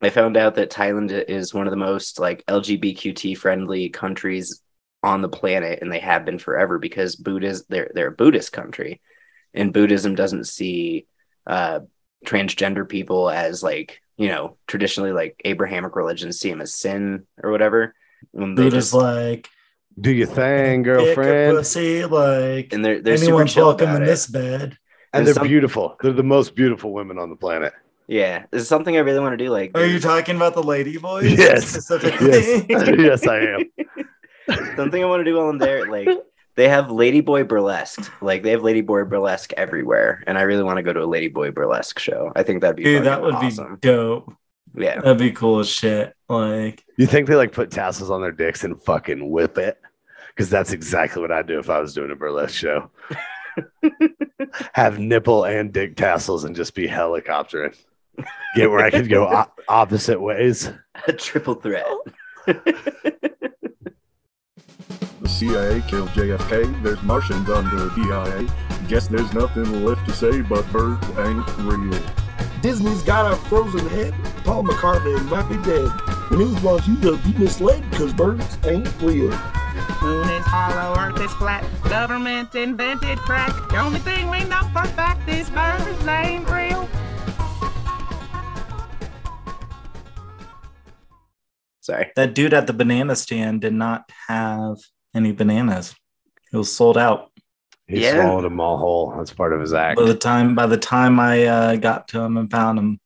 I found out that Thailand is one of the most like LGBTQT friendly countries on the planet, and they have been forever because Buddhism they're they're a Buddhist country, and Buddhism doesn't see uh, transgender people as like you know traditionally like Abrahamic religions see them as sin or whatever. When they Buddha's just, like do your thing, girlfriend. Pussy, like and they're, they're anyone's welcome in it. this bed. And, and they're some, beautiful. They're the most beautiful women on the planet. Yeah, this is something I really want to do. Like, are you talking about the lady boys? Yes, specifically. Yes, yes, I am. something I want to do while I'm there. Like, they have Ladyboy Burlesque. Like, they have Ladyboy Burlesque everywhere, and I really want to go to a Ladyboy Burlesque show. I think that'd be Dude, that would awesome. be dope. Yeah, that'd be cool as shit. Like, you think they like put tassels on their dicks and fucking whip it? Because that's exactly what I'd do if I was doing a burlesque show. Have nipple and dick tassels and just be helicoptering get where I could go o- opposite ways. A triple threat. the CIA killed JFK. There's Martians under DIA. Guess there's nothing left to say, but birds ain't real. Disney's got a frozen head. Paul McCartney might be dead. The news wants you to be misled because birds ain't real. Moon is hollow, earth is flat. Government invented crack. The only thing we know for fact is birds ain't real. Sorry. That dude at the banana stand did not have any bananas. It was sold out. He yeah. swallowed them all whole. That's part of his act. By the time by the time I uh, got to him and found him,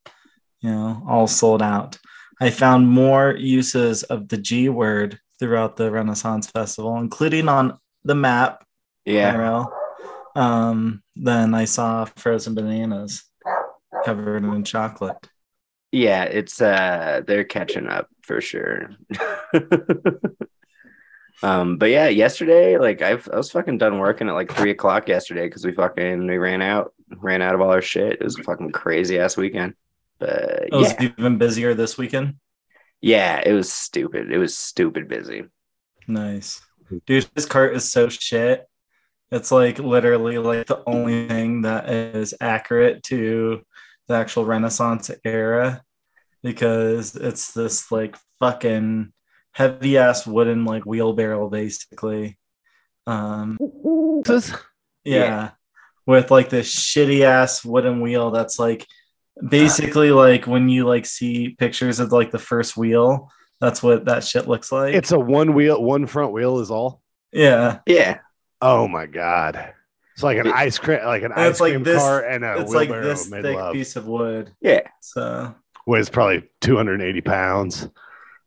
you know, all sold out. I found more uses of the G word throughout the Renaissance Festival, including on the map. Yeah. um, then I saw frozen bananas covered in chocolate. Yeah, it's uh they're catching up for sure. um, but yeah, yesterday, like I've I was fucking done working at like three o'clock yesterday because we fucking we ran out, ran out of all our shit. It was a fucking crazy ass weekend. But it was yeah. even busier this weekend. Yeah, it was stupid. It was stupid busy. Nice. Dude, this cart is so shit. It's like literally like the only thing that is accurate to the actual Renaissance era because it's this like fucking heavy ass wooden like wheelbarrow basically. Um yeah, yeah, with like this shitty ass wooden wheel that's like basically like when you like see pictures of like the first wheel, that's what that shit looks like. It's a one wheel, one front wheel is all. Yeah. Yeah. Oh my god. It's like an ice cream, like an and ice cream like this, car and a it's like this thick love. piece of wood. Yeah. So weighs probably 280 pounds.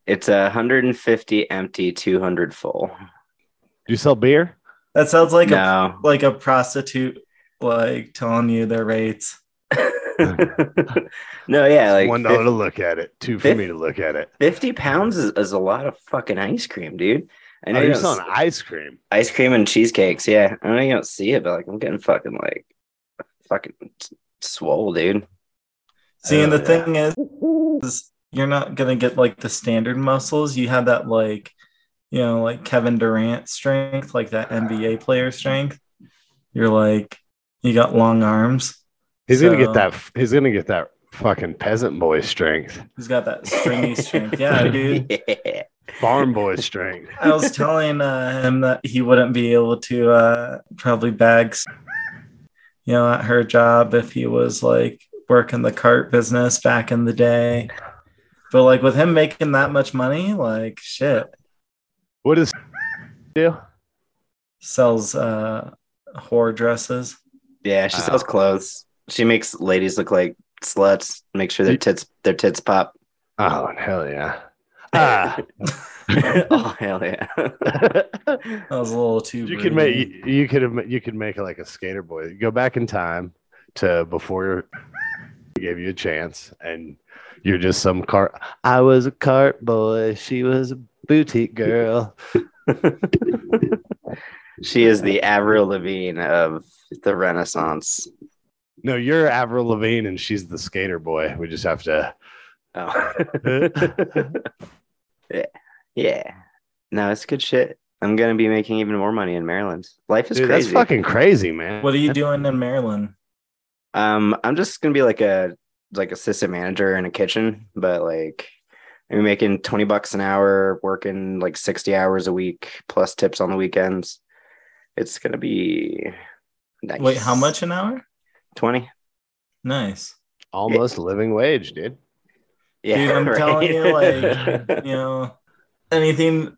It's a 150 empty, 200 full. Do you sell beer? That sounds like no. a like a prostitute like telling you their rates. no, yeah, like one dollar to look at it, two for 50, me to look at it. Fifty pounds is, is, a lot of fucking ice cream, dude. I know oh, you're selling ice cream, ice cream and cheesecakes. Yeah, I know you don't see it, but like I'm getting fucking like fucking swole, dude. See, and the yeah. thing is, is, you're not gonna get like the standard muscles. You have that like, you know, like Kevin Durant strength, like that NBA player strength. You're like, you got long arms. He's so, gonna get that. He's gonna get that fucking peasant boy strength. He's got that stringy strength. Yeah, dude. yeah. Farm boy strength. I was telling uh, him that he wouldn't be able to uh, probably bag, you know, at her job if he was like working the cart business back in the day. But like with him making that much money, like shit. What does do? Sells uh whore dresses. Yeah, she sells clothes. She makes ladies look like sluts, make sure their tits their tits pop. Oh hell yeah. Ah. oh hell yeah! that was a little too. You could make you, you could have you could make it like a skater boy. Go back in time to before gave you a chance and you're just some cart i was a cart boy she was a boutique girl. She is the avril lavigne of the renaissance. No you're avril lavigne and she's the skater boy. We just have to oh. Yeah. Yeah no it's good shit. I'm gonna be making even more money in maryland. Life is Dude, crazy. that's fucking crazy man. What are you doing in maryland um, I'm just gonna be like a like assistant manager in a kitchen, but like I'm making 20 bucks an hour, working like 60 hours a week plus tips on the weekends. It's gonna be nice. Wait, how much an hour? 20. Nice. Almost living wage, dude. Yeah, Dude, I'm right? telling you, like, you know, anything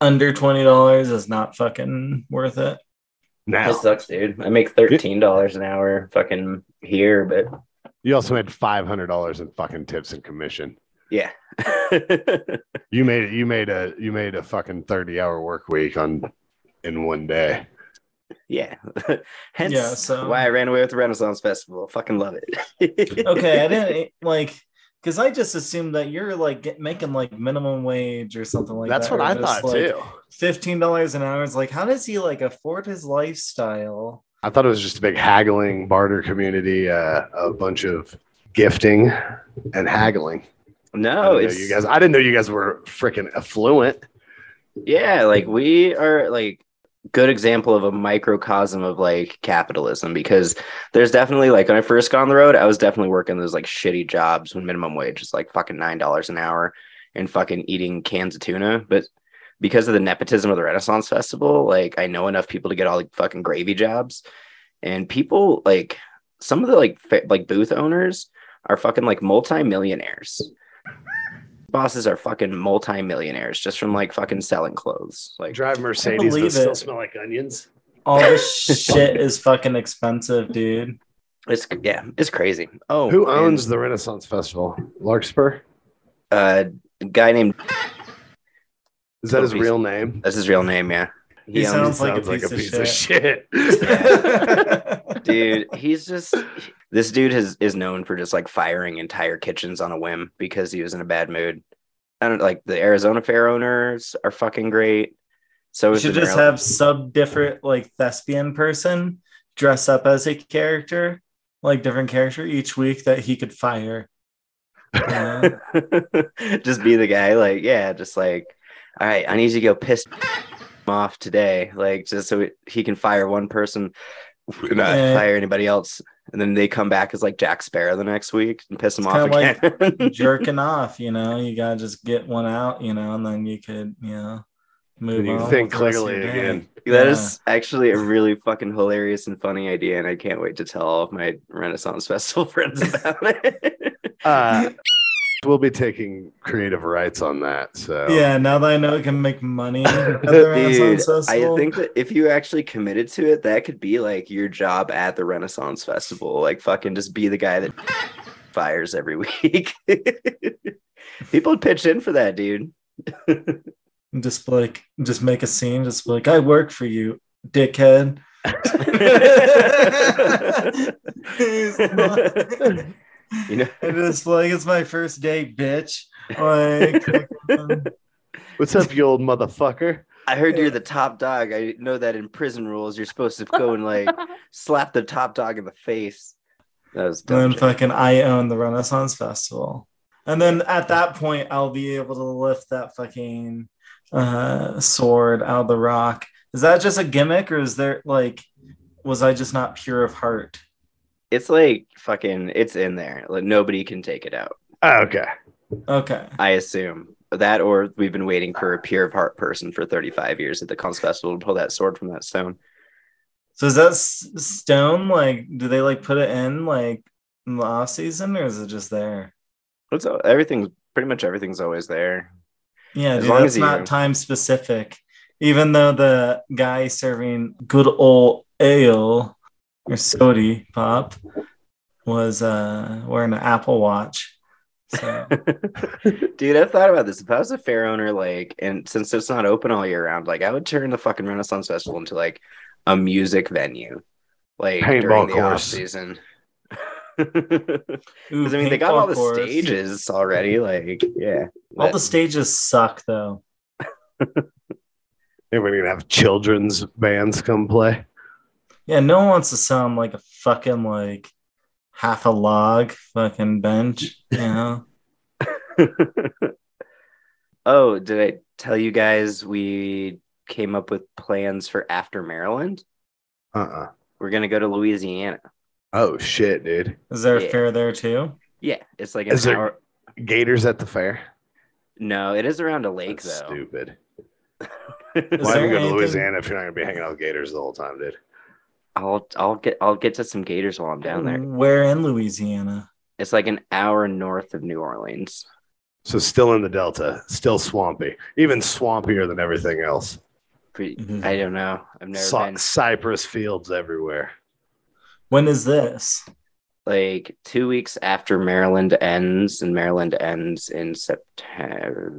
under twenty dollars is not fucking worth it. Now It sucks, dude. I make thirteen dollars an hour fucking here, but you also made five hundred dollars in fucking tips and commission. yeah. You made you made a you made a fucking thirty hour work week on in one day. yeah. Hence Yeah, so- why I ran away with the Renaissance Festival. Fucking love it. Okay, I didn't like because I just assumed that you're like get, making like minimum wage or something like That's that. That's what I thought like, too. Fifteen dollars an hour is like, how does he like afford his lifestyle? I thought it was just a big haggling barter community, uh, a bunch of gifting and haggling. No, it's you guys. I didn't know you guys were freaking affluent. yeah, like we are like good example of a microcosm of like capitalism because there's definitely like when I first got on the road, I was definitely working those like shitty jobs when minimum wage is like fucking nine dollars an hour and fucking eating cans of tuna. But because of the nepotism of the Renaissance Festival, like I know enough people to get all like fucking gravy jobs, and people like some of the like fa- like booth owners are fucking like multi-millionaires. Bosses are fucking multi-millionaires just from like fucking selling clothes. Like Drive Mercedes, believe but still smell like onions. All this shit is fucking expensive, dude. it's yeah, it's crazy. Oh, Who and, owns the Renaissance Festival? Larkspur. uh, a guy named Is that his real name? that's his real name? Yeah, He owns- sounds like a piece of shit. dude he's just this dude has is known for just like firing entire kitchens on a whim because he was in a bad mood i don't like the arizona fair owners are fucking great so You should just Maryland- have sub different like thespian person dress up as a character, like different character each week that he could fire. Yeah. just be the guy like yeah just like all right i need you to go piss off today like just so he can fire one person and not Yeah. fire anybody else and then they come back as like jack sparrow the next week and piss him It's off kinda again Jerking off, you know, you gotta just get one out, you know, and then you could, you know, move you on. think with the rest of clearly your day. again. That Yeah. is actually a really fucking hilarious and funny idea, and I can't wait to tell all of my Renaissance Festival friends about it. Uh, we'll be taking creative rights on that. So Yeah, now that I know I can make money Dude, I think that if you actually committed to it, that could be like your job at the Renaissance Festival. Like fucking just be the guy that fires every week. People would pitch in for that, dude. just like just make a scene, just like, I work for you, dickhead. He's not- You know, and it's like it's my first date, bitch. Like what's up, you old motherfucker? I heard you're the top dog. I know that in prison rules, you're supposed to go and like slap the top dog in the face. That was and then fucking I own the Renaissance Festival. And then at that point I'll be able to lift that fucking uh sword out of the rock. Is that just a gimmick or is there like was I just not pure of heart? It's like fucking. It's in there. Like nobody can take it out. Oh, okay. Okay. I assume that, or we've been waiting for a pure of heart person for 35 years at the Cons Festival to pull that sword from that stone. So is that s- stone like do they like put it in like in the off season or is it just there? It's everything's pretty much everything's always there. Yeah, As dude, long that's as you- not time specific. Even though the guy serving good old ale or sody pop was uh wearing an Apple Watch. So Dude, I've thought about this. If I was a fair owner, like, and since it's not open all year round, like, I would turn the fucking Renaissance Festival into like a music venue, like Paintball during the course. off season. Because I mean, they got all the course. stages already. Like, yeah, All But- the stages suck though. And we're gonna have children's bands come play. Yeah, no one wants to sound like a fucking like half a log fucking bench, you know? oh, did I tell you guys we came up with plans for after Maryland? Uh-uh. We're gonna go to Louisiana. Oh shit, dude! Is there a fair there too? Yeah, it's like Is there- hour. Gators at the fair. No, it is around a lake That's though. stupid. Is Why there even go to Louisiana if you're not gonna be hanging out with gators the whole time, dude? I'll I'll get I'll get to some gators while I'm down there. Where in Louisiana? It's like an hour north of New Orleans. So still in the Delta, still swampy, even swampier than everything else. Pretty, Mhm. I don't know. I've never Cy- been. cypress fields everywhere. When is this? Like two weeks after Maryland ends, and Maryland ends in September,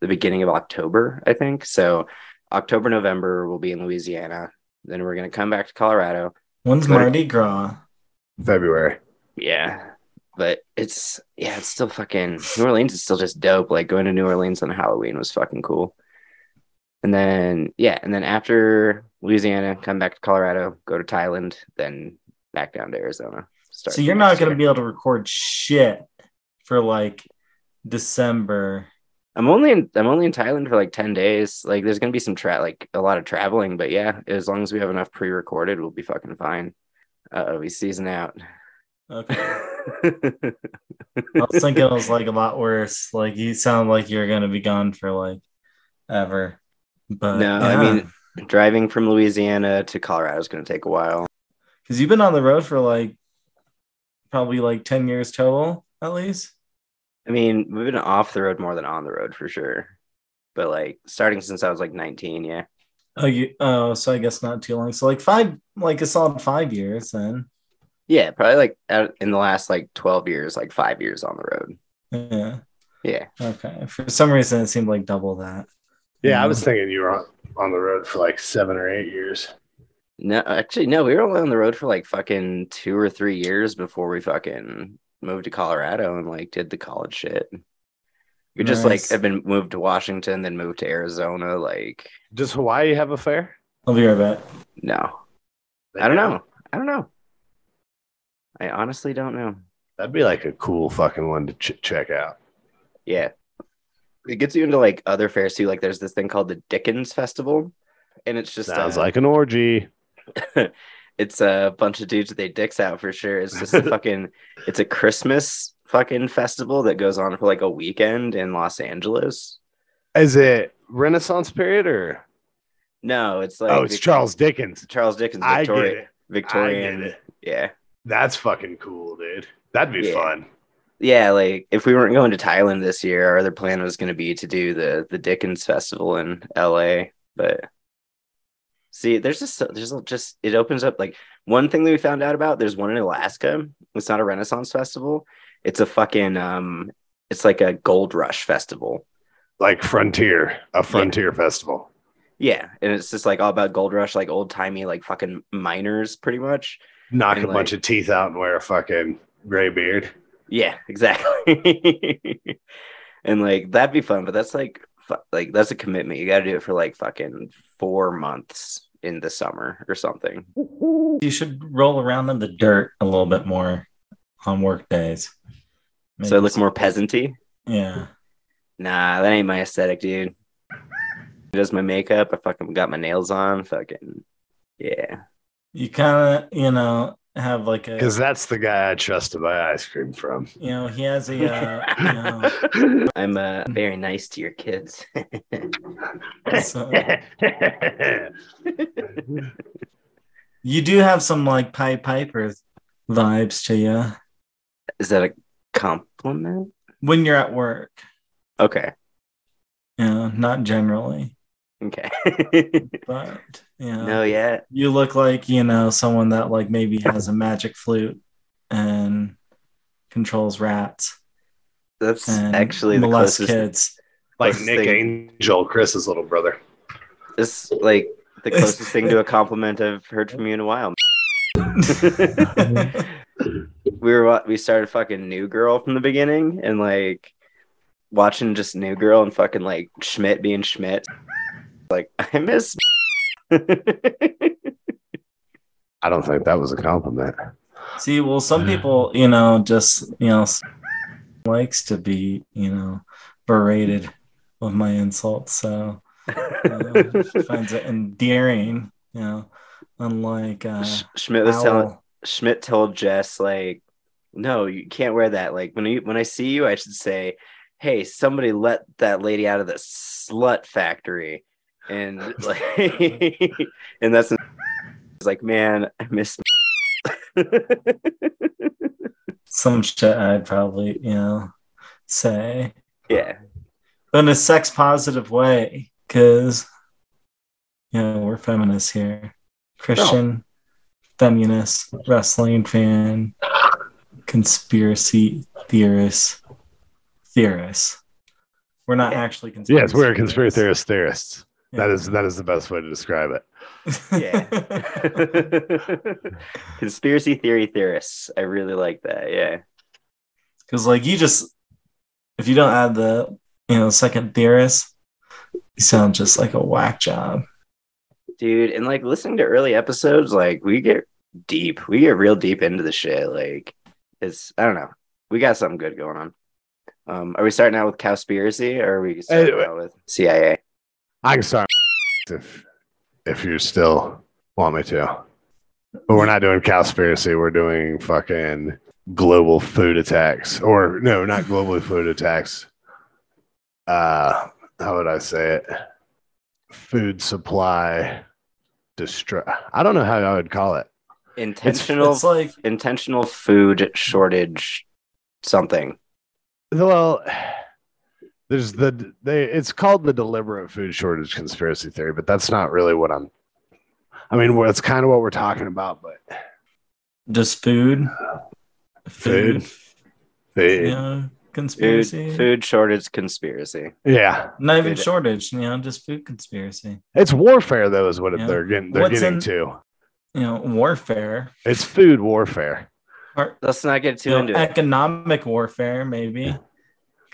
the beginning of October, I think. So October, November, we'll be in Louisiana. Then we're gonna come back to Colorado. When's What- Mardi Gras? February. Yeah. But it's yeah, it's still fucking New Orleans is still just dope. Like going to New Orleans on Halloween was fucking cool. And then yeah, and then after Louisiana, come back to Colorado, go to Thailand, then back down to Arizona. Start So you're not going to year. be able to record shit for like December. I'm only in I'm only in Thailand for like 10 days. Like there's gonna be some tra like a lot of traveling, but yeah, as long as we have enough pre-recorded, we'll be fucking fine. Uh we season out. Okay. I was thinking it was like a lot worse. Like you sound like you're going to be gone for like ever. But no, I mean driving from Louisiana to Colorado is gonna take a while. because you've been on the road for like probably like 10 years total at least. I mean, we've been off the road more than on the road for sure. But like starting since I was like 19, yeah. Oh, you, oh, so I guess not too long. So like five, like a solid five years then. Yeah, probably like out in the last like 12 years, like five years on the road. Yeah. Yeah. Okay. For some reason, it seemed like double that. Yeah, I was thinking you were on, on the road for like seven or eight years. No, actually, no, we were only on the road for like fucking two or three years before we fucking moved to Colorado and like did the college shit. We just like Nice. have been moved to Washington, then moved to Arizona. Like, Does Hawaii have a fair? I'll be right back. no, I don't know. I don't know. I honestly don't know. That'd be like a cool fucking one to ch- check out. Yeah. It gets you into like other fairs too. Like there's this thing called the Dickens Festival. And it's just Sounds uh, like an orgy. it's a bunch of dudes with their dicks out for sure. It's just a fucking it's a Christmas fucking festival that goes on for like a weekend in Los Angeles. Is it Renaissance period or? No, it's oh, like oh, it's Vic- Charles Dickens. Charles Dickens I get Victoria Victorian. get it. Yeah. That's fucking cool, dude. That'd be Yeah. fun. Yeah, like if we weren't going to Thailand this year, our other plan was going to be to do the the Dickens Festival in LA. But see, there's just there's just it opens up like one thing that we found out about. There's one in Alaska. It's not a Renaissance festival. It's a fucking um. It's like a gold rush festival. Like Frontier, a Frontier festival. Yeah, and it's just like all about gold rush, like old timey, like fucking miners, pretty much. Knock And, a bunch of teeth out and wear a fucking gray beard. Yeah, exactly. and like that'd be fun, but that's like like that's a commitment. You got to do it for like fucking four months in the summer or something. You should roll around in the dirt a little bit more on work days. so I Maybe look more peasanty. Yeah. Nah, that ain't my aesthetic, dude. Does my makeup? I fucking got my nails on. Fucking yeah. You kind of, you know, have like a, Because that's the guy I trust to buy ice cream from. you know, he has a, uh, you know, I'm uh, very nice to your kids. so- you do have some like Pied Piper vibes to you Is that a compliment? when you're at work. Okay. Yeah, not generally, Okay. but you know, no, yeah. you look like you know someone that like maybe has a magic flute and controls rats That's actually the closest. kids. like closest Nick thing- Angel, Chris's little brother. It's like the closest thing to a compliment I've heard from you in a while. we were wa- we started fucking New Girl from the beginning and like watching just New Girl and fucking like Schmidt being Schmidt. Like I miss. I don't think that was a compliment. See, well, some people, you know, just you know, likes to be, you know, berated with my insults, so uh, finds it endearing, you know. Unlike uh, Sch- Schmidt was telling Schmidt told Jess like, "No, you can't wear that. Like when you when I see you, I should say, hey, somebody let that lady out of the slut factory." And like, and that's it's like, man, I miss. Some shit I'd probably, you know, say. yeah, But in a sex positive way, because you know, we're feminists here. Christian feminist, wrestling fan, conspiracy theorists. Theorists. We're not actually conspiracy Yes, we're conspiracy theorist theorists. That Yeah. is that is the best way to describe it. yeah. Conspiracy theory theorists. I really like that. Yeah. Because like you just if you don't add the you know second theorist, you sound just like a whack job. dude and like listening to early episodes like we get deep we get real deep into the shit like it's i don't know we got something good going on um are we starting out with cowspiracy or are we starting Hey, out with cia I can start if if you still want me to. But we're not doing conspiracy. we're doing fucking global food attacks. Or no, not global food attacks. Uh how would I say it? Food supply destroy I don't know how I would call it. intentional It's like intentional food shortage something Well, there's the they it's called the deliberate food shortage conspiracy theory, but that's not really what I'm. I mean, well, it's kind of what we're talking about, but just food. Food. Food. food, You know, food, conspiracy. food shortage conspiracy yeah, Not even Food. shortage, you know, just food conspiracy. it's warfare though, is what Yeah. they're getting. They're What's getting in- to. You know, warfare. It's food warfare, Or let's not get too you know, into it economic warfare, maybe.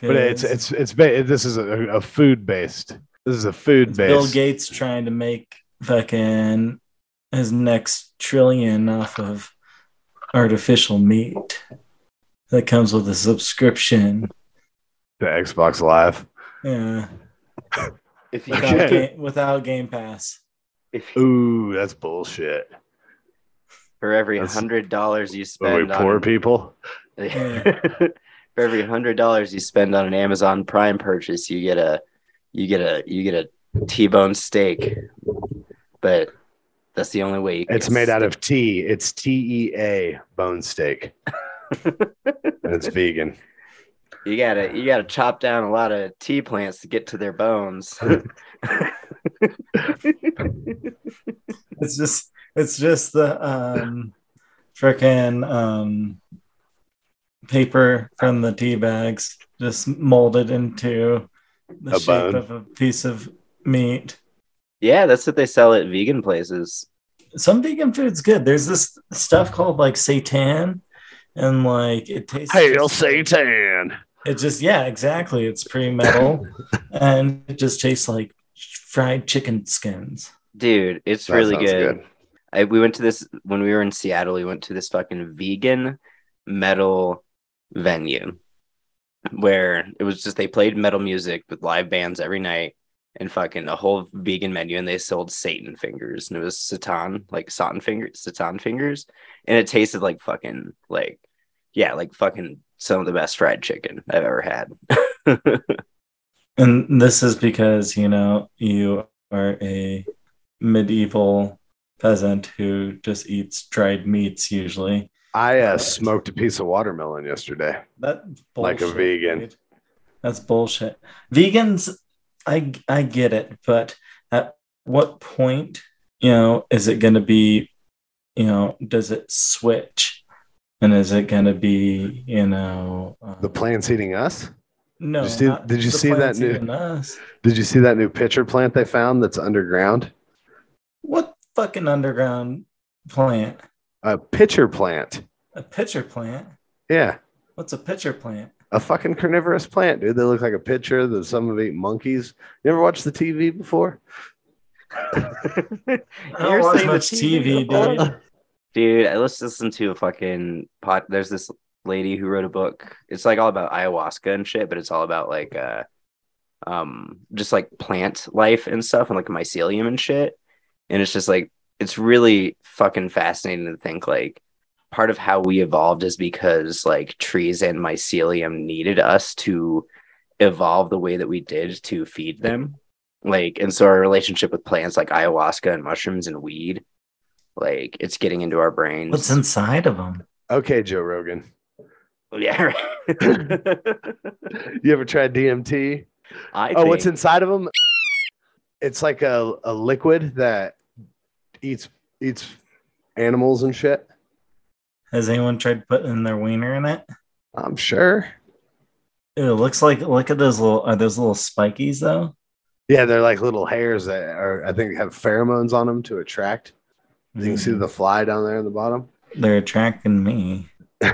But it's it's it's ba- this is a, a food based. This is a food based. Bill. Gates trying to make fucking his next trillion off of artificial meat that comes with a subscription. to Xbox Live. Yeah, if you without, Okay. game, without Game Pass. if Ooh, that's bullshit. for every hundred dollars you Are we spend poor on people? For every hundred dollars you spend on an Amazon Prime purchase, you get a you get a you get a T-bone steak. But that's the only way you It's made out of tea. It's T E A bone steak, and it's vegan. you gotta you gotta chop down a lot of tea plants to get to their bones. It's just it's just the um freaking um paper from the tea bags just molded into the A shape bone. of a piece of meat. yeah, that's what they sell at vegan places. Some vegan food's good. There's this stuff called like seitan, and like it tastes. Hail just- Satan! It just yeah, exactly. It's pre metal, and it just tastes like fried chicken skins. Dude, it's That really sounds good. I, we went to this when we were in Seattle. We went to this fucking vegan metal venue where it was just they played metal music with live bands every night and fucking a whole vegan menu, and they sold Satan fingers, and it was Satan like Satan fingers, Satan fingers, and it tasted like fucking like yeah, like fucking some of the best fried chicken I've ever had. And this is because, you know, you are a medieval peasant who just eats dried meats usually. I uh, smoked a piece of watermelon yesterday. That Like a vegan. dude. That's bullshit. Vegans, I I get it, but at what point, you know, is it going to be, you know, does it switch, and is it going to be, you know, um, The plant's eating us. No, Did you see- did you see that new- us. Did you see that new pitcher plant they found that's underground? What fucking underground plant? A pitcher plant. A pitcher plant? Yeah. What's a pitcher plant? A fucking carnivorous plant, dude. They look like a pitcher that some have eaten monkeys. You ever watched the TV before? I don't watch much TV, before? dude. Dude, I let's listen to a fucking pot. There's this lady who wrote a book. It's like all about ayahuasca and shit, but it's all about like uh um just like plant life and stuff and like mycelium and shit. And it's just like it's really fucking fascinating to think like part of how we evolved is because like trees and mycelium needed us to evolve the way that we did to feed them. Like, and so our relationship with plants like ayahuasca and mushrooms and weed, like it's getting into our brains. What's inside of them? Okay, Joe Rogan. Yeah. Right. You ever tried DMT? I Oh, what's inside of them? It's like a, a liquid that eats eats animals and shit. Has anyone tried putting their wiener in it? I'm sure. It looks like look at those little are those little spikies though? Yeah, they're like little hairs that are I think have pheromones on them to attract. You can see Mm, the fly down there in the bottom. they're attracting me.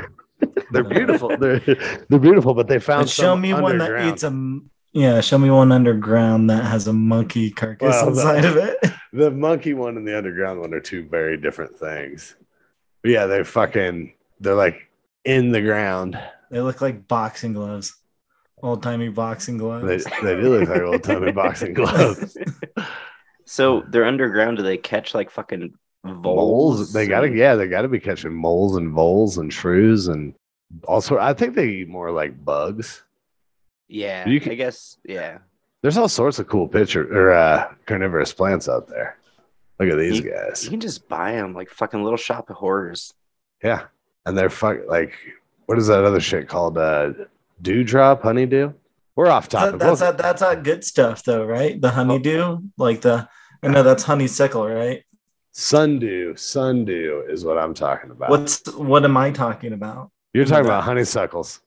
They're beautiful. they're they're beautiful, but they found But show some me one that eats a m- yeah. Show me one underground that has a monkey carcass Well, inside the- of it. The monkey one and the underground one are two very different things. But yeah, they're fucking. They're like in the ground. They look like boxing gloves, old timey boxing gloves. they do look like old timey boxing gloves. so they're underground. Do they catch like fucking voles? Moles. They gotta. Yeah, they gotta be catching moles and voles and shrews and also. I think they eat more like bugs. Yeah. You can- I guess. Yeah. There's all sorts of cool pitcher or uh, carnivorous plants out there. Look at these You- guys. You can just buy them like fucking little shop of horrors. Yeah, and they're fuck like what is that other shit called? Uh, dewdrop, honeydew. We're off That- topic. that's We'll- not, that's not good stuff though, right? The honeydew, like the I know that's honeysuckle, right? sundew, sundew is what I'm talking about. What's what am I talking about? You're talking about honeysuckles?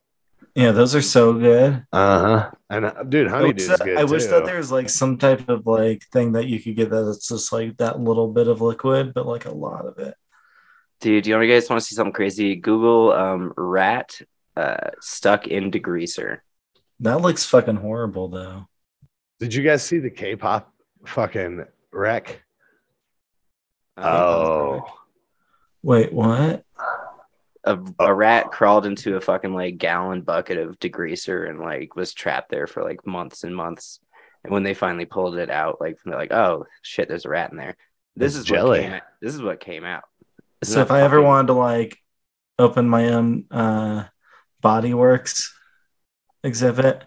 Yeah, those are so good. Uh huh. And uh, dude, I honeydew wish, is that, good I wish too. that there was like some type of like thing that you could get that it's just like that little bit of liquid, but like a lot of it. Dude, do you want- you guys want to see something crazy? Google um rat uh stuck in degreaser. That looks fucking horrible though. Did you guys see the K-pop fucking wreck? Oh, Wait, what? A, a rat crawled into a fucking like gallon bucket of degreaser and like was trapped there for like months and months. And when they finally pulled it out, like they're like, "Oh shit, there's a rat in there." This It's is what jelly. came. This is what came out. Isn't So that if I ever wanted to like open my own uh body works exhibit,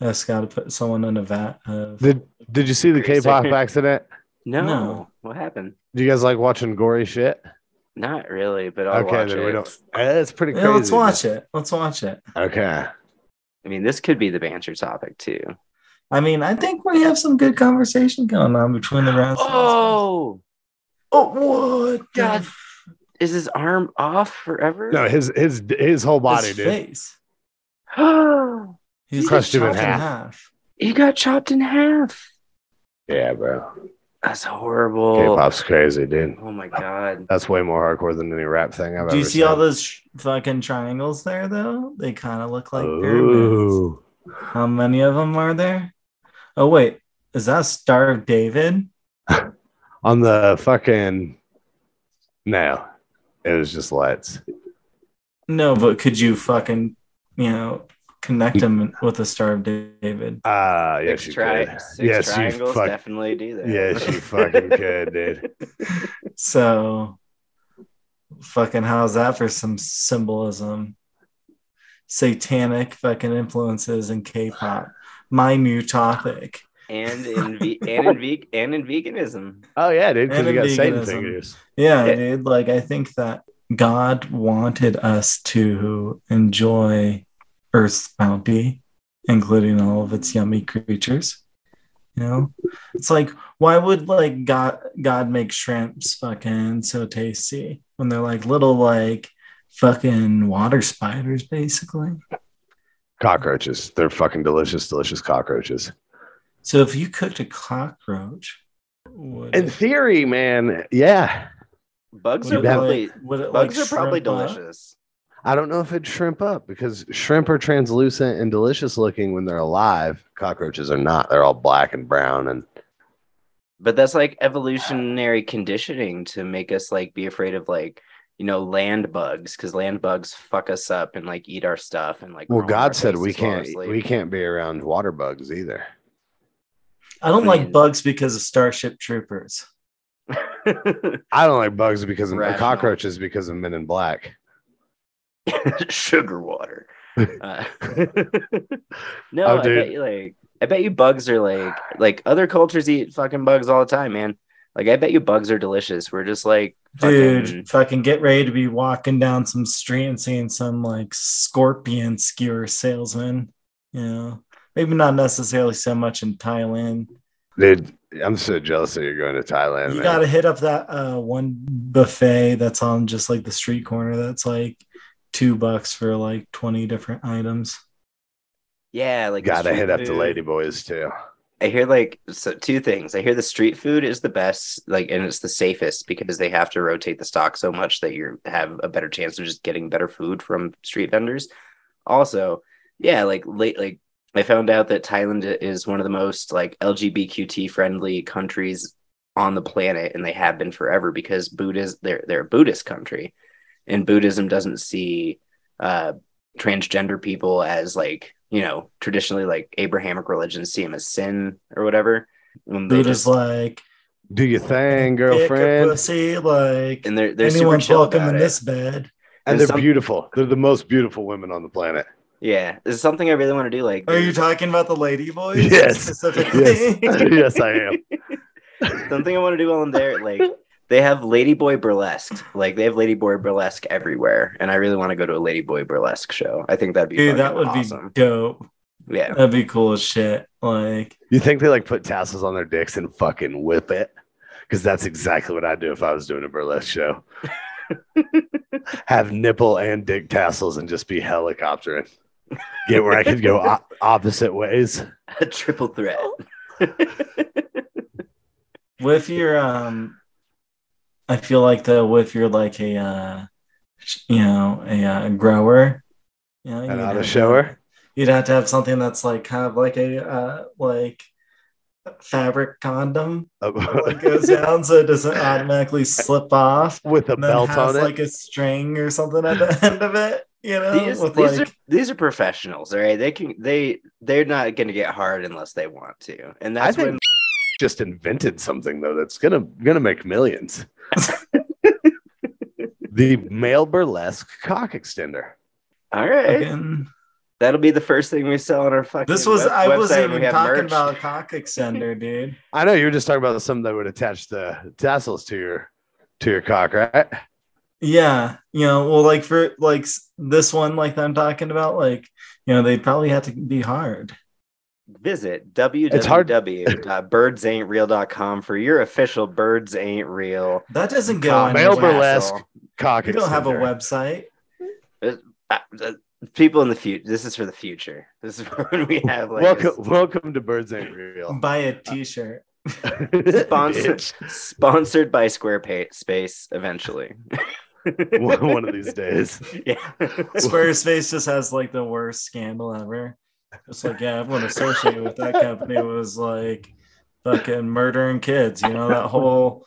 I just gotta put someone in a vat of did did you see the K-pop accident? no, No. what happened? Do you guys like watching gory shit? Not really, but I'll okay, watch then it. we don't. eh, It's pretty Yeah, crazy. let's watch it. Let's watch it. Okay. I mean, this could be the banter topic too. I mean, I think we have some good conversation going on between the rounds. Oh, oh, what? God. is his arm off forever? No, his his his whole body, his dude. face. he He's Crushed him in chopped half. He got chopped in half. Yeah, bro. That's horrible. K-pop's crazy, dude. Oh my god. That's way more hardcore than any rap thing I've Do you ever see seen. all those sh- fucking triangles there, though? They kind of look like pyramids. Ooh. How many of them are there? Oh, wait. Is that Star of David? On the fucking no, it was just lights. No, but could you fucking, you know, connect them with the Star of David? Ah, yes, Six, you tri- could. six Yes, you fuck. definitely do that. Yes, you fucking could, dude. So, fucking, how's that for some symbolism? Satanic fucking influences in K-pop. My new topic. and in ve- and in ve- and in veganism. Oh yeah, dude, because And you got in Satan veganism. fingers. Yeah, Yeah. dude. Like, I think that God wanted us to enjoy Earth's bounty, including all of its yummy creatures. You know, it's like, why would like God God make shrimps fucking so tasty when they're like little like fucking water spiders, basically? Cockroaches. They're fucking delicious, delicious cockroaches. So if you cooked a cockroach, would In it- theory, man, yeah. Bugs would are probably like- would it, bugs like, are probably shrimp up? delicious. I don't know if it'd shrimp up because shrimp are translucent and delicious looking when they're alive. Cockroaches are not. They're all black and brown and But that's like evolutionary conditioning to make us like be afraid of like you know land bugs because land bugs fuck us up and like eat our stuff and like well, crawl on our God said we faces while we're can't we can't be around water bugs either. I don't I like bugs because of Starship Troopers. I don't like bugs because of uh, Rational. cockroaches because of Men in Black. sugar water. Uh, no, Oh, I bet you like I bet you bugs are like like other cultures eat fucking bugs all the time, man. Like I bet you bugs are delicious. We're just like Dude, fucking- fucking get ready to be walking down some street and seeing some like scorpion skewer salesman. You know, maybe not necessarily so much in Thailand. Dude, I'm so jealous that you're going to Thailand. you man. got to hit up that uh, one buffet that's on just like the street corner. That's like two bucks for like 20 different items. yeah, like Gotta street hit up the food. lady boys too. I hear like so two things. I hear the street food is the best, like, and it's the safest because they have to rotate the stock so much that you have a better chance of just getting better food from street vendors. Also, yeah, like late, like I found out that Thailand is one of the most like LGBTQT friendly countries on the planet, and they have been forever because Buddhist they're they're a Buddhist country, and Buddhism doesn't see uh, transgender people as like you know traditionally like Abrahamic religions see them as sin or whatever. When they Buddha's just, like, Do your thing, girlfriend. pussy, like, and they're they're super anyone's chill welcome in it. this bed. And And they're some- beautiful. They're the most beautiful women on the planet. Yeah, this is something I really want to do. Like, Are you talking about the lady boys? Yes. Specifically? Yes. yes, I am. something I want to do while I'm there. Like, they have Ladyboy Burlesque. Like, they have Ladyboy Burlesque everywhere, and I really want to go to a Ladyboy Burlesque show. I think that'd be Dude, that fucking would awesome. be dope. Yeah, That'd be cool as shit. Like, You think they like put tassels on their dicks and fucking whip it? Because that's exactly what I'd do if I was doing a burlesque show. Have nipple and dick tassels and just be helicoptering. Get where I could go o- opposite ways. a triple threat. with your um, I feel like though, if you're like a, uh, you know, a uh, grower, you know, An you'd auto have to- shower. you'd have to have something that's like kind of like a uh, like fabric condom that goes down so it doesn't automatically slip off. with a belt has on it. like a string or something at the end of it, you know, these with these like are these are professionals, all right. They can they they're not going to get hard unless they want to, and I that's think when just invented something though that's gonna gonna make millions. the male burlesque cock extender. all right. fucking- That'll be the first thing we sell on our fucking. this was web- I wasn't even talking merch. about a cock extender, dude. I know you were just talking about something that would attach the tassels to your to your cock, right? Yeah, you know, well, like for like this one, like that I'm talking about, like you know, they'd probably have to be hard. Visit It's hard- www.birdsaintreal.com for your official Birds Ain't Real. That doesn't go cock Male burlesque. Cock You don't have a website. People in the future. This is for the future. This is for when we have like welcome, welcome to Birds Ain't Real. Buy a T-shirt. Sponsored. Sponsored by Squarespace eventually. One one of these days. yeah. Squarespace just has like the worst scandal ever. It's like, yeah, everyone associated with that company was like fucking murdering kids. You know that whole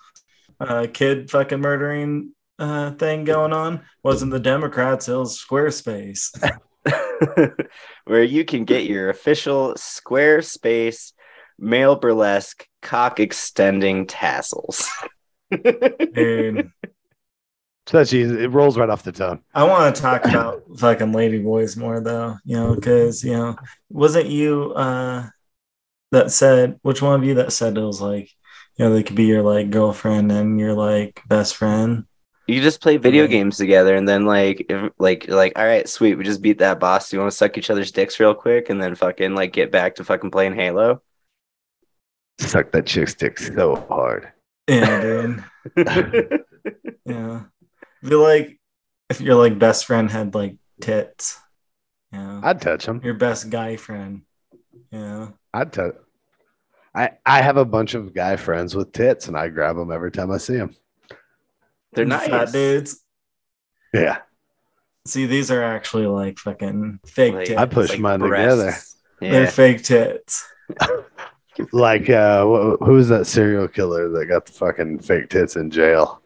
uh, kid fucking murdering uh, thing going on wasn't the Democrats. It was Squarespace. Where you can get your official Squarespace male burlesque cock extending tassels. Dude, Such easy. It rolls right off the tongue. I want to talk about fucking lady boys more though, you know, because you know, wasn't you uh that said which one of you that said it was like, you know, they could be your like girlfriend and your like best friend. You just play video Yeah. games together, and then like, if, like, like, all right, sweet, we just beat that boss. Do you want to suck each other's dicks real quick, and then fucking like get back to fucking playing Halo? Suck that chick's dick so hard. Yeah, dude. Yeah. I feel like if your like best friend had like tits, yeah. I'd touch them. Your best guy friend. Yeah. I'd touch. I I have a bunch of guy friends with tits, and I grab them every time I see them. They're Fat nice. dudes. Yeah, See, these are actually like fucking fake Like, tits. I push like mine breasts. They're Yeah. fake tits. like uh, wh- who's that serial killer that got the fucking fake tits in jail?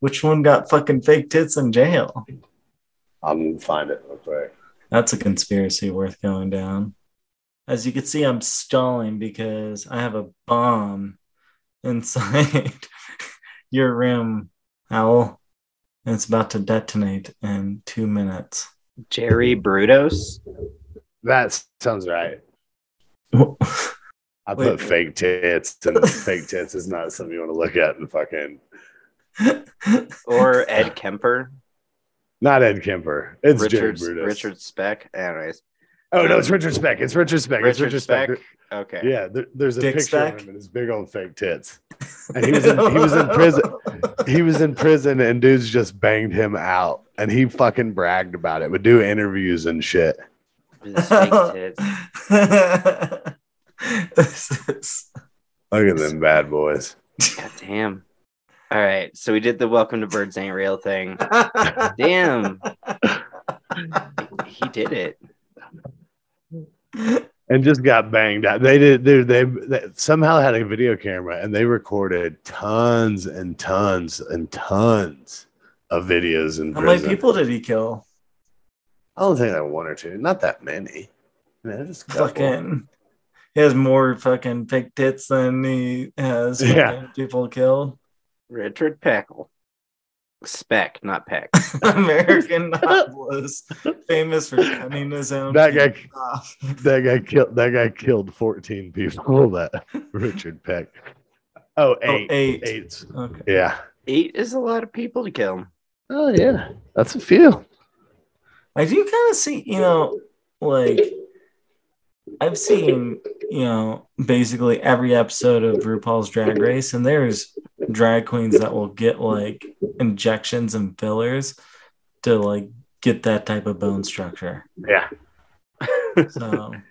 Which one got fucking fake tits in jail? I'm gonna find it real quick. That's a conspiracy worth going down. As you can see, I'm stalling because I have a bomb inside your room, Owl. and it's about to detonate in two minutes. Jerry Brudos. That sounds right. I Wait. put fake tits, and fake tits is not something you want to look at and fucking. Or Ed Kemper. Not Ed Kemper. It's Jerry Richard Brutus. Richard Speck. Anyways. Oh no, it's Richard Speck. It's Richard Speck. it's Richard Richard Speck. Speck. Okay. Yeah, there, there's a Dick picture Speck? of him and his big old fake tits. And he was in, he was in prison. He was in prison, and dudes just banged him out, and he fucking bragged about it. Would do interviews and shit. His fake tits. This is- Look at them bad boys. God damn. All right. So we did the welcome to birds ain't real thing. Damn. He did it. and just got banged out. They did. They, they, they somehow had a video camera and they recorded tons and tons and tons of videos And How many people did he kill? I don't think that one or two. Not that many. Man, just. Fucking. He has more fucking fake tits than he has Yeah. people killed. Richard Peckle. Speck, not Peck. American novelist, famous for cutting his own. That guy- off. That guy killed. That guy killed fourteen people. That Richard Peck. Oh, Oh, eight. eight. Eight. Okay. Yeah. Eight is a lot of people to kill. Oh yeah. That's a few. I do kind of see, you know, like I've seen, you know, basically every episode of RuPaul's Drag Race, and there's drag queens that will get like injections and fillers to like get that type of bone structure. Yeah. So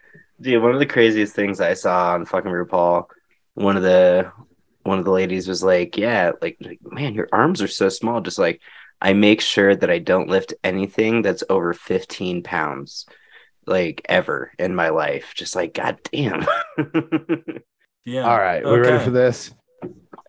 Dude, one of the craziest things I saw on fucking RuPaul, one of the one of the ladies was like, "Yeah, like, like man, your arms are so small." Just like I make sure that I don't lift anything that's over fifteen pounds, like ever in my life. Just like, god damn. yeah. All right. We ready for this?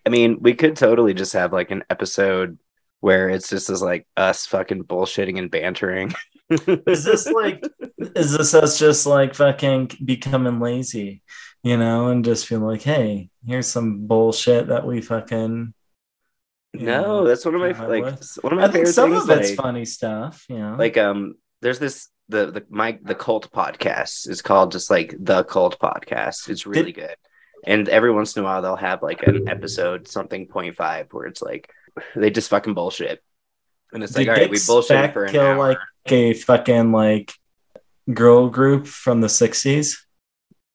I mean, we could totally just have like an episode where it's just as like us fucking bullshitting and bantering. Is this like is this us just like fucking becoming lazy, you know, and just feel like, hey, here's some bullshit that we fucking you no, know, that's one of my come like with? one of my I think favorite some things. of it's like- funny stuff, you know. like um there's this the the my the cult podcast is called just like the cult podcast it's really good and every once in a while they'll have like an episode something point five where it's like they just fucking bullshit and it's like Did all right we bullshit Speck for an kill hour like a fucking like girl group from the sixties?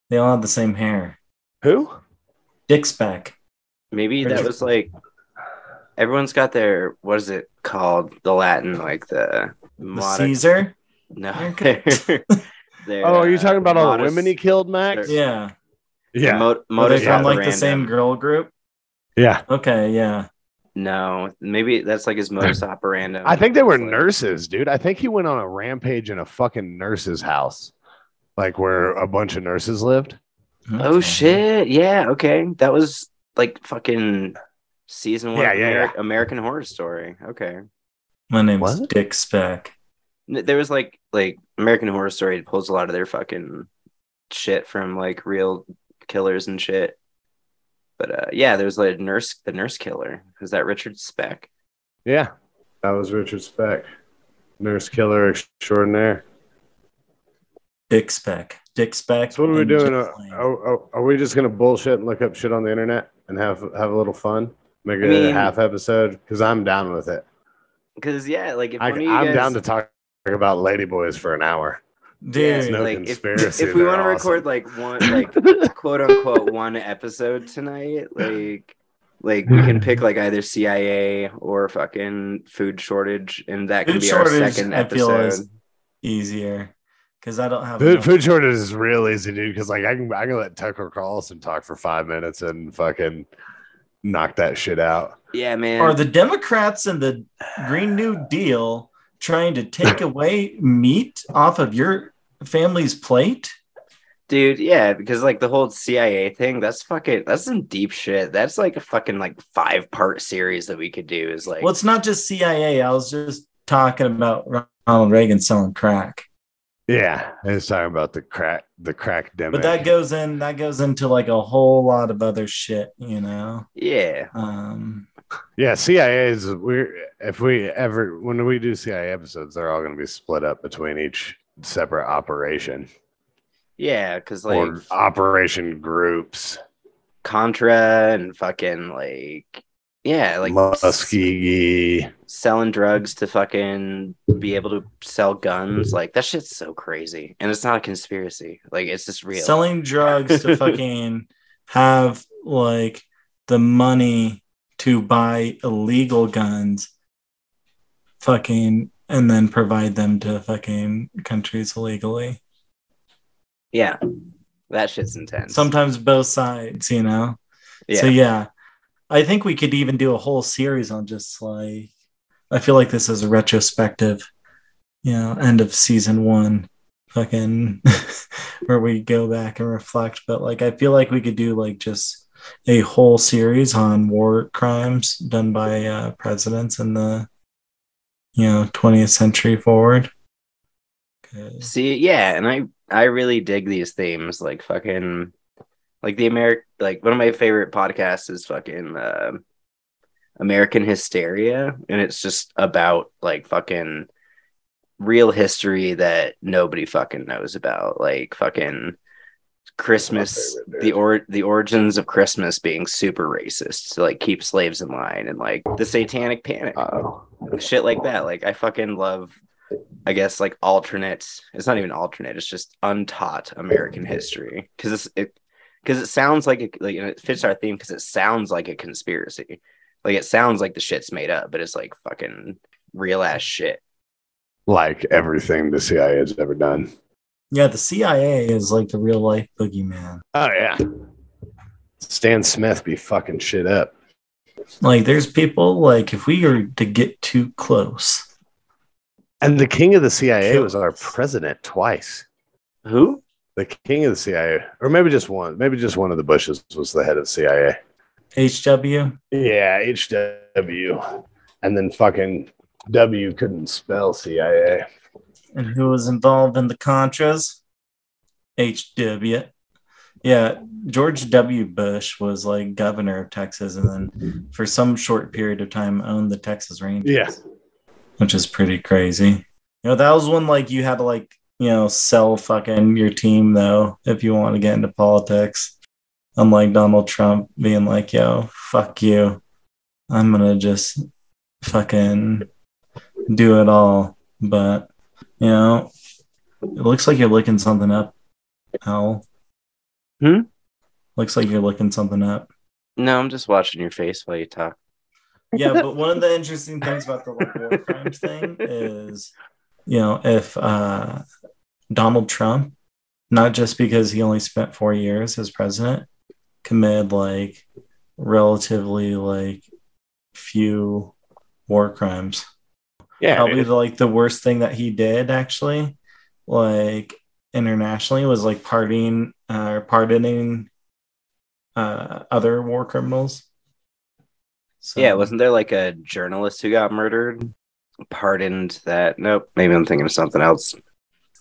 They all had the same hair. Who? Dick Speck. maybe that Richard- was like everyone's got their what is it called the latin like the The modern Caesar? No Okay. their, Oh, are you uh, talking about all the women he killed, Max? Yeah. Yeah. Mo- Were they from like the same girl group? Yeah. Okay, yeah. No, maybe that's like his modus operandi. I think they were like- nurses, dude. I think he went on a rampage in a fucking nurse's house, like where a bunch of nurses lived. Oh Okay. shit! Yeah, okay, that was like fucking season one. Yeah, of yeah, American Horror Story. Okay, My name's What? Dick Speck. N- there was like like American Horror Story pulls a lot of their fucking shit from like real killers and shit. But uh, yeah, there was like nurse, the nurse killer. Was that Richard Speck? Yeah, that was Richard Speck, nurse killer extraordinaire. Dick Speck. Dick Speck. So what are we doing? Are, are, are- are we just gonna bullshit and look up shit on the internet and have have a little fun? Make it I mean- a half episode because I'm down with it. Because yeah, like if I, one of you I'm guys, down to talk about ladyboys for an hour. Dude, Yeah, no like if, conspiracy, if we want to awesome. record like one like quote unquote one episode tonight like like we can pick like either cia or fucking food shortage and that can food be our shortage, second I feel, episode is easier because I don't have Food, food shortage is real easy, dude. Because like I can I can let Tucker Carlson talk for five minutes and fucking knock that shit out. yeah man Are the Democrats and the Green New Deal trying to take away meat off of your family's plate? dude yeah because like the whole cia thing that's fucking that's some deep shit that's like a fucking like five part series that we could do is like Well, it's not just CIA. I was just talking about Ronald Reagan selling crack. Yeah, it's talking about the crack the crack demic. But that goes in that goes into like a whole lot of other shit, you know. yeah Um Yeah, CIA is we're if we ever when we do CIA episodes, they're all going to be split up between each separate operation Yeah, because like or operation groups. Contra and fucking like yeah, like Tuskegee. selling drugs to fucking be able to sell guns. Like that shit's so crazy, and it's not a conspiracy. Like it's just real. Selling drugs to fucking have like the money to buy illegal guns, fucking, and then provide them to fucking countries illegally. yeah, that shit's intense. Sometimes both sides, you know? yeah, So yeah, I think we could even do a whole series on just like I feel like this is a retrospective, you know, end of season one, fucking where we go back and reflect. But like I feel like we could do like just a whole series on war crimes done by uh, presidents in the you know 20th century forward. See, yeah, and I I really dig these themes. Like fucking, like the American. Like one of my favorite podcasts is fucking uh, American Hysteria, and it's just about like fucking real history that nobody fucking knows about. Like fucking Christmas, the or the origins of Christmas being super racist to like keep slaves in line, and like the Satanic Panic Oh, shit like that. Like I fucking love, I guess like alternate. It's not even alternate. It's just untaught American history because it because it sounds like it like and it fits our theme because it sounds like a conspiracy. Like it sounds like the shit's made up, but it's like fucking real ass shit. like everything the CIA has ever done. Yeah, the CIA is like the real life boogeyman. Oh yeah. Stan Smith be fucking shit up. Like there's people like if we were to get too close, And the king of the CIA was our president twice. Who? The king of the CIA, or maybe just one, maybe just one of the Bushes was the head of the CIA. HW. Yeah, HW. And then fucking W couldn't spell CIA. And who was involved in the Contras? HW. Yeah, George W. Bush was like governor of Texas and then for some short period of time owned the Texas Rangers. Yeah. Which is pretty crazy. You know, that was when like you had to like, you know, sell fucking your team though, if you want to get into politics. Unlike Donald Trump being like, yo, fuck you. I'm gonna just fucking do it all. But you know, it looks like you're looking something up. Al. Hmm? Looks like you're looking something up. No, I'm just watching your face while you talk. Yeah, but one of the interesting things about the like, war crimes thing is, you know, if uh, Donald Trump, not just because he only spent four years as president, committed like relatively like few war crimes. Yeah. probably the, like the worst thing that he did actually like internationally was like pardoning uh, or pardoning uh, other war criminals so, Yeah, wasn't there like a journalist who got murdered? Pardoned that. Nope. Maybe I'm thinking of something else.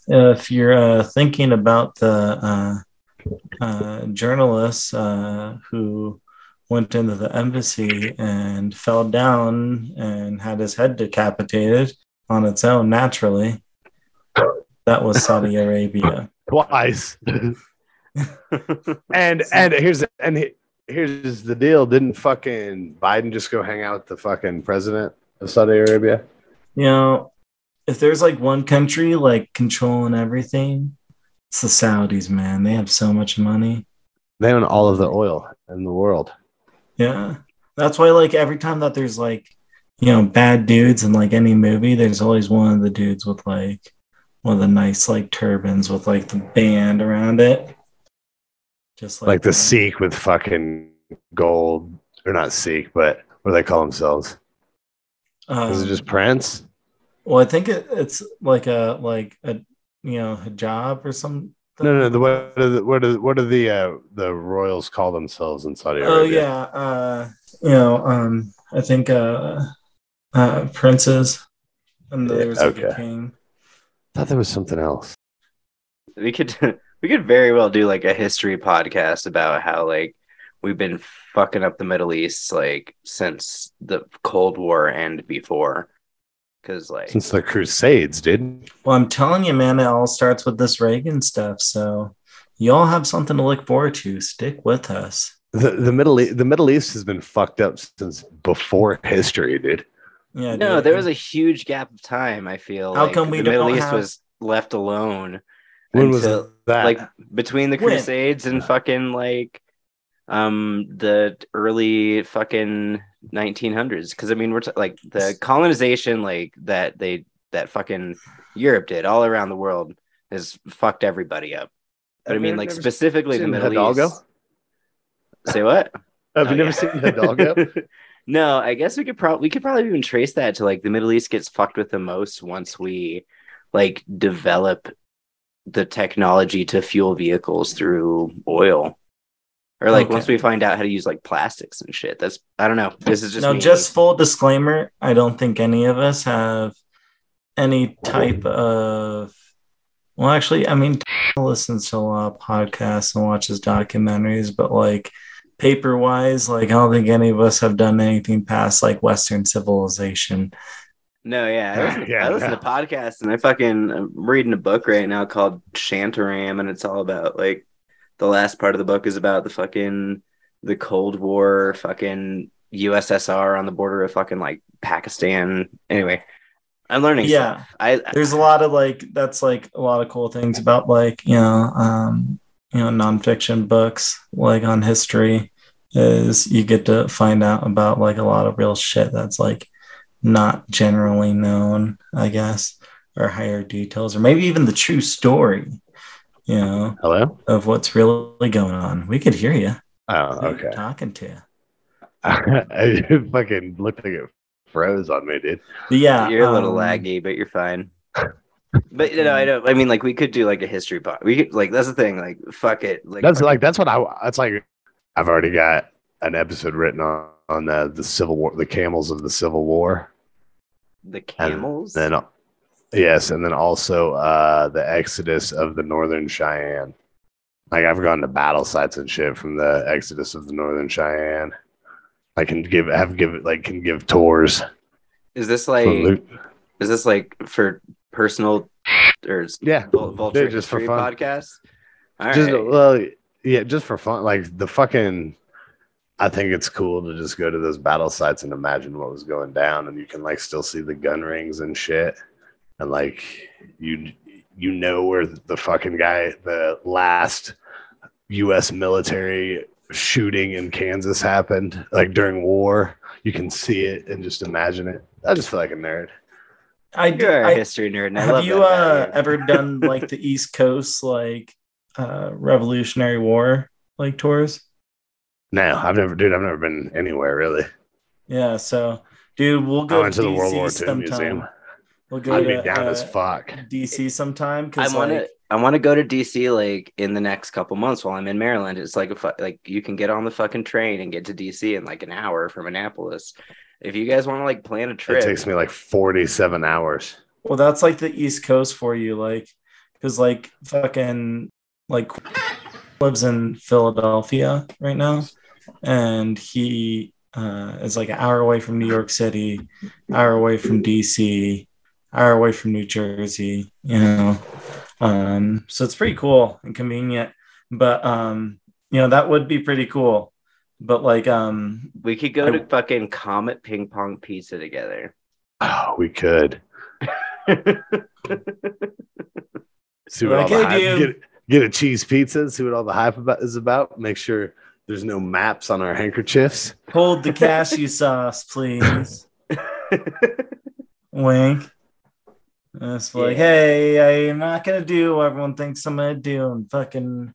if you're uh, thinking about the uh, uh, journalist uh, who went into the embassy and fell down and had his head decapitated on its own naturally that was saudi arabia twice. and and here's and he- here's the deal. Didn't fucking Biden just go hang out with the fucking president of Saudi Arabia? you know, if there's like one country like controlling everything, it's the Saudis, man. They have so much money. They own all of the oil in the world. Yeah. That's why like every time that there's like, you know, bad dudes in like any movie, there's always one of the dudes with like one of the nice like turbans with like the band around it. Just like, Like the. Sikh with fucking gold, or not Sikh, but what do they call themselves? Is it Um, just Prince? well, I think it, it's like a like a you know hijab or something. No, no. The what are the what are, what are the uh, the royals call themselves in Saudi Arabia? Oh yeah, uh, you know, um, I think uh, uh, princes, and Yeah, there's like a king. I thought there was something else. we could we could very well do like a history podcast about how like we've been fucking up the Middle East like since the Cold War and before. Because like Since the Crusades, dude. Well, I'm telling you, man, it all starts with this Reagan stuff. So y'all have something to look forward to. Stick with us. The, the Middle East, the Middle East has been fucked up since before history, dude. Yeah. no, dude. there was a huge gap of time. I feel How like come we the Middle East have- was left alone When was that? like between the When? Crusades and fucking like um the early fucking 1900s. Because I mean, we're t- like the colonization like that they that fucking Europe did all around the world has fucked everybody up. But I mean, like specifically the Middle Hidalgo? East. Say what? Have Oh, you never yeah. seen Hidalgo? no, I guess we could probably we could probably even trace that to like the Middle East gets fucked with the most once we like develop the technology to fuel vehicles through oil. Or like Okay. once we find out how to use like plastics and shit. That's I don't know. This is just now, me. just full disclaimer, I don't think any of us have any type of. Well, actually, I mean, listens to a lot of podcasts and watches documentaries, but like paper wise, like I don't think any of us have done anything past like Western civilization. No, yeah. I listen, Yeah, I listen no. to podcasts and I fucking I'm reading a book right now called Shantaram and it's all about like the last part of the book is about the fucking the Cold War fucking USSR on the border of fucking like Pakistan. Anyway, I'm learning Yeah. stuff. I There's a lot of like that's like a lot of cool things about like you know um you know nonfiction books like on history is you get to find out about like a lot of real shit that's like not generally known, I guess, or higher details, or maybe even the true story, you know, Hello? of what's really going on. We could hear you. Oh, okay. Talking to you. I fucking looked like it froze on me, dude. Yeah. you're a little um, laggy, but you're fine. But you know, I don't. I mean, like we could do like a history pod. We could like that's the thing. Like fuck it. Like That's like that's what I. That's like I've already got an episode written on on the the Civil War, the camels of the Civil War. the camels. And camels. Then yes, and then also uh the Exodus of the Northern Cheyenne. Like I've gone to battle sites and shit from the Exodus of the Northern Cheyenne. I can give have give like can give tours. is this like is this like for personal or Yeah, Vulture just for fun. podcast? All right. just well, yeah, just for fun. Like the fucking, I think it's cool to just go to those battle sites and imagine what was going down, and you can like still see the gun rings and shit, and like you you know where the fucking guy, the last U.S. military shooting in Kansas happened, like during war. You can see it and just imagine it. I just feel like a nerd. I, You're a I, history nerd. And I have love you that uh, ever done like the East Coast like uh Revolutionary War like tours? No, I've never, dude. I've never been anywhere really. Yeah, so dude, we'll I go went to the DC World War II sometime. museum. We'll go I'd be to down as uh, fuck. DC sometime I because want to. like I want to go to DC like in the next couple months while I'm in Maryland. It's like a fu- like you can get on the fucking train and get to DC in like an hour from Annapolis. If you guys want to like plan a trip, It takes me like 47 hours. well that's like the East Coast for you, like because like fucking like lives in Philadelphia right now, and he uh, is like an hour away from New York City, hour away from DC, hour away from New Jersey. You know, um, so it's pretty cool and convenient. But um, you know that would be pretty cool. But like um, we could go I- to fucking Comet Ping Pong Pizza together. Oh, we could. See what Like, all the hype, get, get a cheese pizza, see what all the hype about is about. Make sure there's no maps on our handkerchiefs. hold the cashew sauce, please. Wink. And it's like, Yeah. hey, I'm not gonna do what everyone thinks I'm gonna do and fucking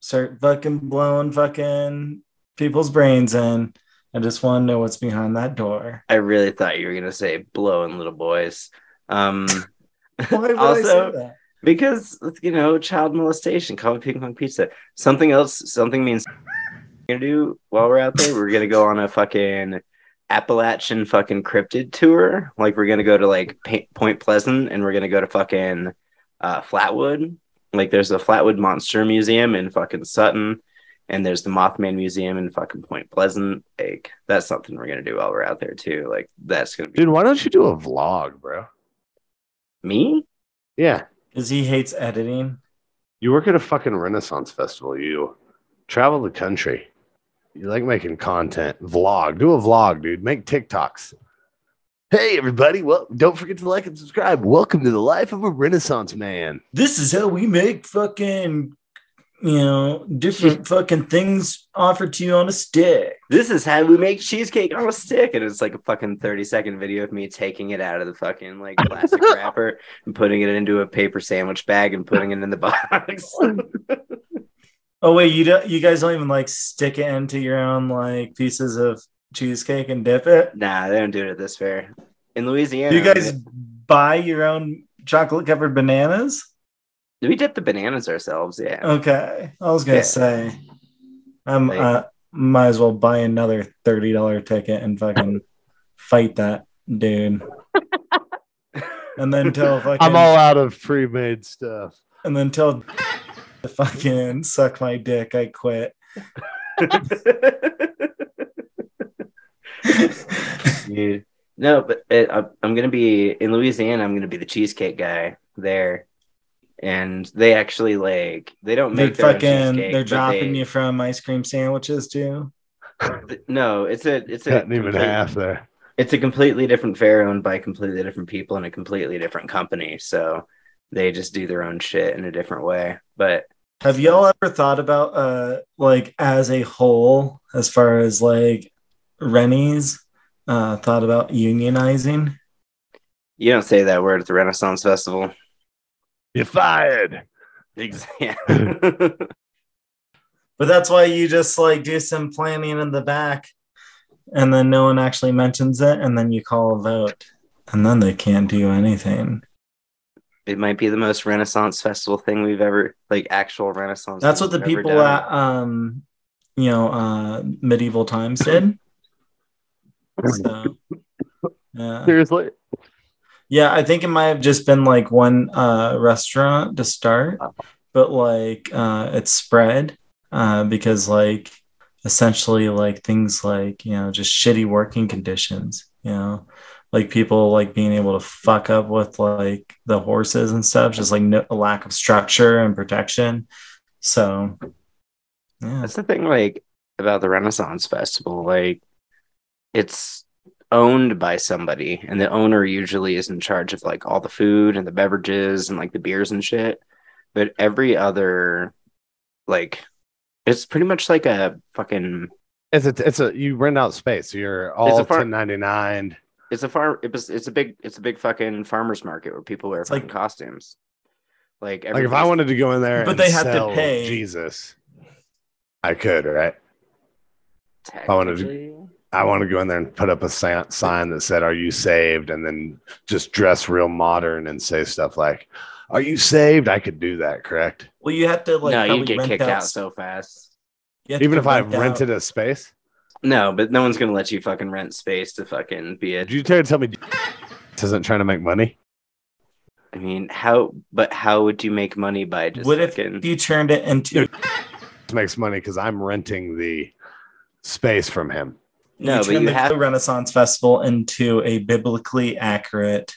start fucking blowing fucking people's brains in. I just want to know what's behind that door. I really thought you were gonna say blowing little boys. Um, Also- I say that? because you know child molestation Comet Ping Pong Pizza. Something else. Something means gonna do while we're out there. We're gonna go on a fucking Appalachian fucking cryptid tour. Like we're gonna go to like Pa- Point Pleasant and we're gonna go to fucking uh, Flatwood. Like there's a Flatwood Monster Museum in fucking Sutton, And there's the Mothman Museum in fucking Point Pleasant. Like that's something we're gonna do while we're out there too. Like that's gonna be Dude, why don't you do a vlog, bro? me. Yeah. Because he hates editing. You work at a fucking Renaissance festival. You travel the country. You like making content. Vlog. Do a vlog, dude. Make TikToks. Hey, everybody. Well, don't forget to like and subscribe. Welcome to the life of a Renaissance man. This is how we make fucking, you know, different fucking things offered to you on a stick. This is how we make cheesecake on a stick, and it's like a fucking thirty second video of me taking it out of the fucking like plastic wrapper and putting it into a paper sandwich bag and putting it in the box. Oh wait, you don't, you guys don't even like stick it into your own like pieces of cheesecake and dip it. nah, they don't do it at this fair. In Louisiana, you guys buy your own chocolate covered bananas? we dip the bananas ourselves. Yeah, Okay, I was gonna Yeah. say, I'm Like- uh, might as well buy another thirty dollar ticket and fucking fight that dude, and then tell fucking I'm all out of pre-made stuff. and then tell to fucking suck my dick. I quit. Dude. No, but it, I'm, I'm gonna be in Louisiana. I'm gonna be the cheesecake guy there, and they actually like they don't they're make their fucking cheesecake, they're dropping they- you from ice cream sandwiches too. No, it's a it's a Cutting even half there. it's a completely different fair owned by completely different people in a completely different company. So they just do their own shit in a different way. But Have y'all ever thought about uh like as a whole, as far as like Rennies, uh thought about unionizing? you don't say that word at the Renaissance Festival. You're fired. Ex- Yeah. But that's why you just like do some planning in the back and then no one actually mentions it and then you call a vote. And then they can't do anything. It might be the most Renaissance Festival thing we've ever like actual Renaissance. That's what the people done. at um you know uh medieval times did. So yeah. Seriously. Yeah, I think it might have just been like one uh restaurant to start, but like uh it's spread uh because like essentially like things like, you know, just shitty working conditions, you know, like people like being able to fuck up with like the horses and stuff, just like no, a lack of structure and protection. So yeah. That's the thing, like about the Renaissance Festival. Like, it's owned by somebody, and the owner usually is in charge of like all the food and the beverages and like the beers and shit. But every other, like, it's pretty much like a fucking. It's a, it's a, you rent out space. You're all a far- 1099. It's a farm. It was. It's a big. It's a big fucking farmers market where people wear It's like- fucking costumes. Like, Like if I wanted to go in there, But and they have to pay. Jesus, I could, right? I wanted to- I want to go in there and put up a sign that said, "Are you saved?" and then just dress real modern and say stuff like, "Are you saved?" I could do that, correct? Well, you have to like no, you get rent kicked out- out so fast. Even if I rent out- rented a space. No, but no one's gonna let you fucking rent space to fucking be a Did you try to tell me this isn't trying to make money? I mean, how? But how would you make money by just what if you turned it into makes money because I'm renting the space from him. No, you but turn you the have- Renaissance Festival into a biblically accurate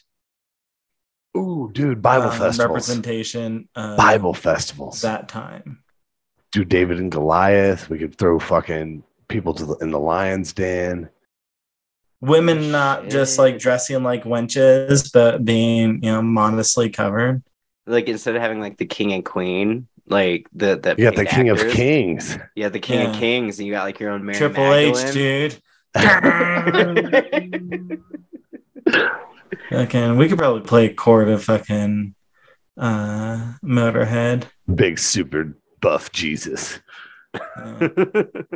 Ooh, dude, Bible um, festivals. representation of Bible festivals. that time. do David and Goliath. We could throw fucking people to the, in the lion's den. Women not just like dressing like wenches, but being you know modestly covered. like instead of having like the king and queen, like the the You got the paid King of Kings. Yeah, the king of kings, and you got like your own Mary Triple Magdalene. H, dude. Okay, we could probably play a chord of fucking uh Motorhead. Big super buff Jesus. Uh,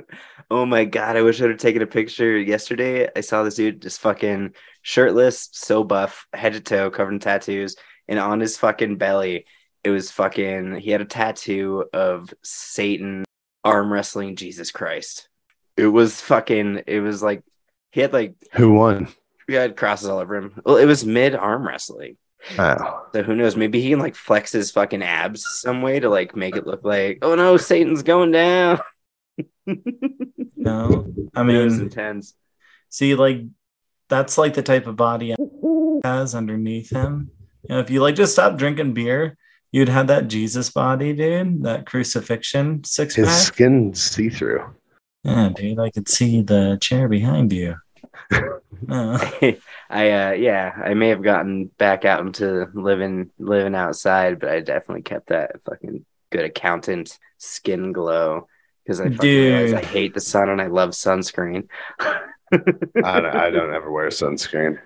oh my god, I wish I would have taken a picture yesterday. I saw this dude just fucking shirtless, so buff, head to toe, covered in tattoos, and on his fucking belly, it was fucking he had a tattoo of Satan arm wrestling Jesus Christ. It was fucking it was like he had like Who won? he had crosses all over him. Well, it was mid arm wrestling. Oh, So who knows? Maybe he can like flex his fucking abs some way to like make it look like, oh no, Satan's going down. No, I It was mean, intense. see, like that's like the type of body has underneath him. You know, if you like just stop drinking beer, you'd have that Jesus body, dude. That crucifixion six His pack. skin see through. Yeah, dude, I could see the chair behind you. Uh, I uh yeah, I may have gotten back out into living living outside, but I definitely kept that fucking good accountant skin glow because I fucking I hate the sun and I love sunscreen. I don't, I don't ever wear sunscreen.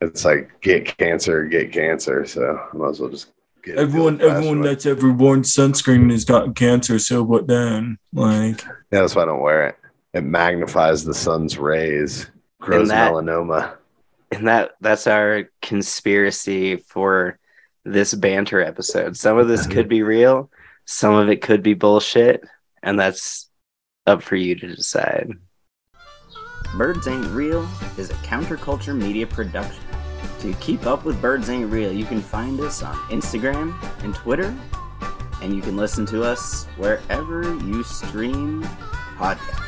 It's like get cancer, get cancer. So I might as well just get everyone, everyone that's ever worn sunscreen has gotten cancer. So what then? Like, Yeah, that's why I don't wear it. It magnifies the sun's rays, grows that- melanoma. and that that's our conspiracy for this banter episode. Some of this uh-huh. could be real, some of it could be bullshit, and that's up for you to decide. Birds Ain't Real is a counterculture media production. To keep up with Birds Ain't Real, you can find us on Instagram and Twitter, and you can listen to us wherever you stream podcasts.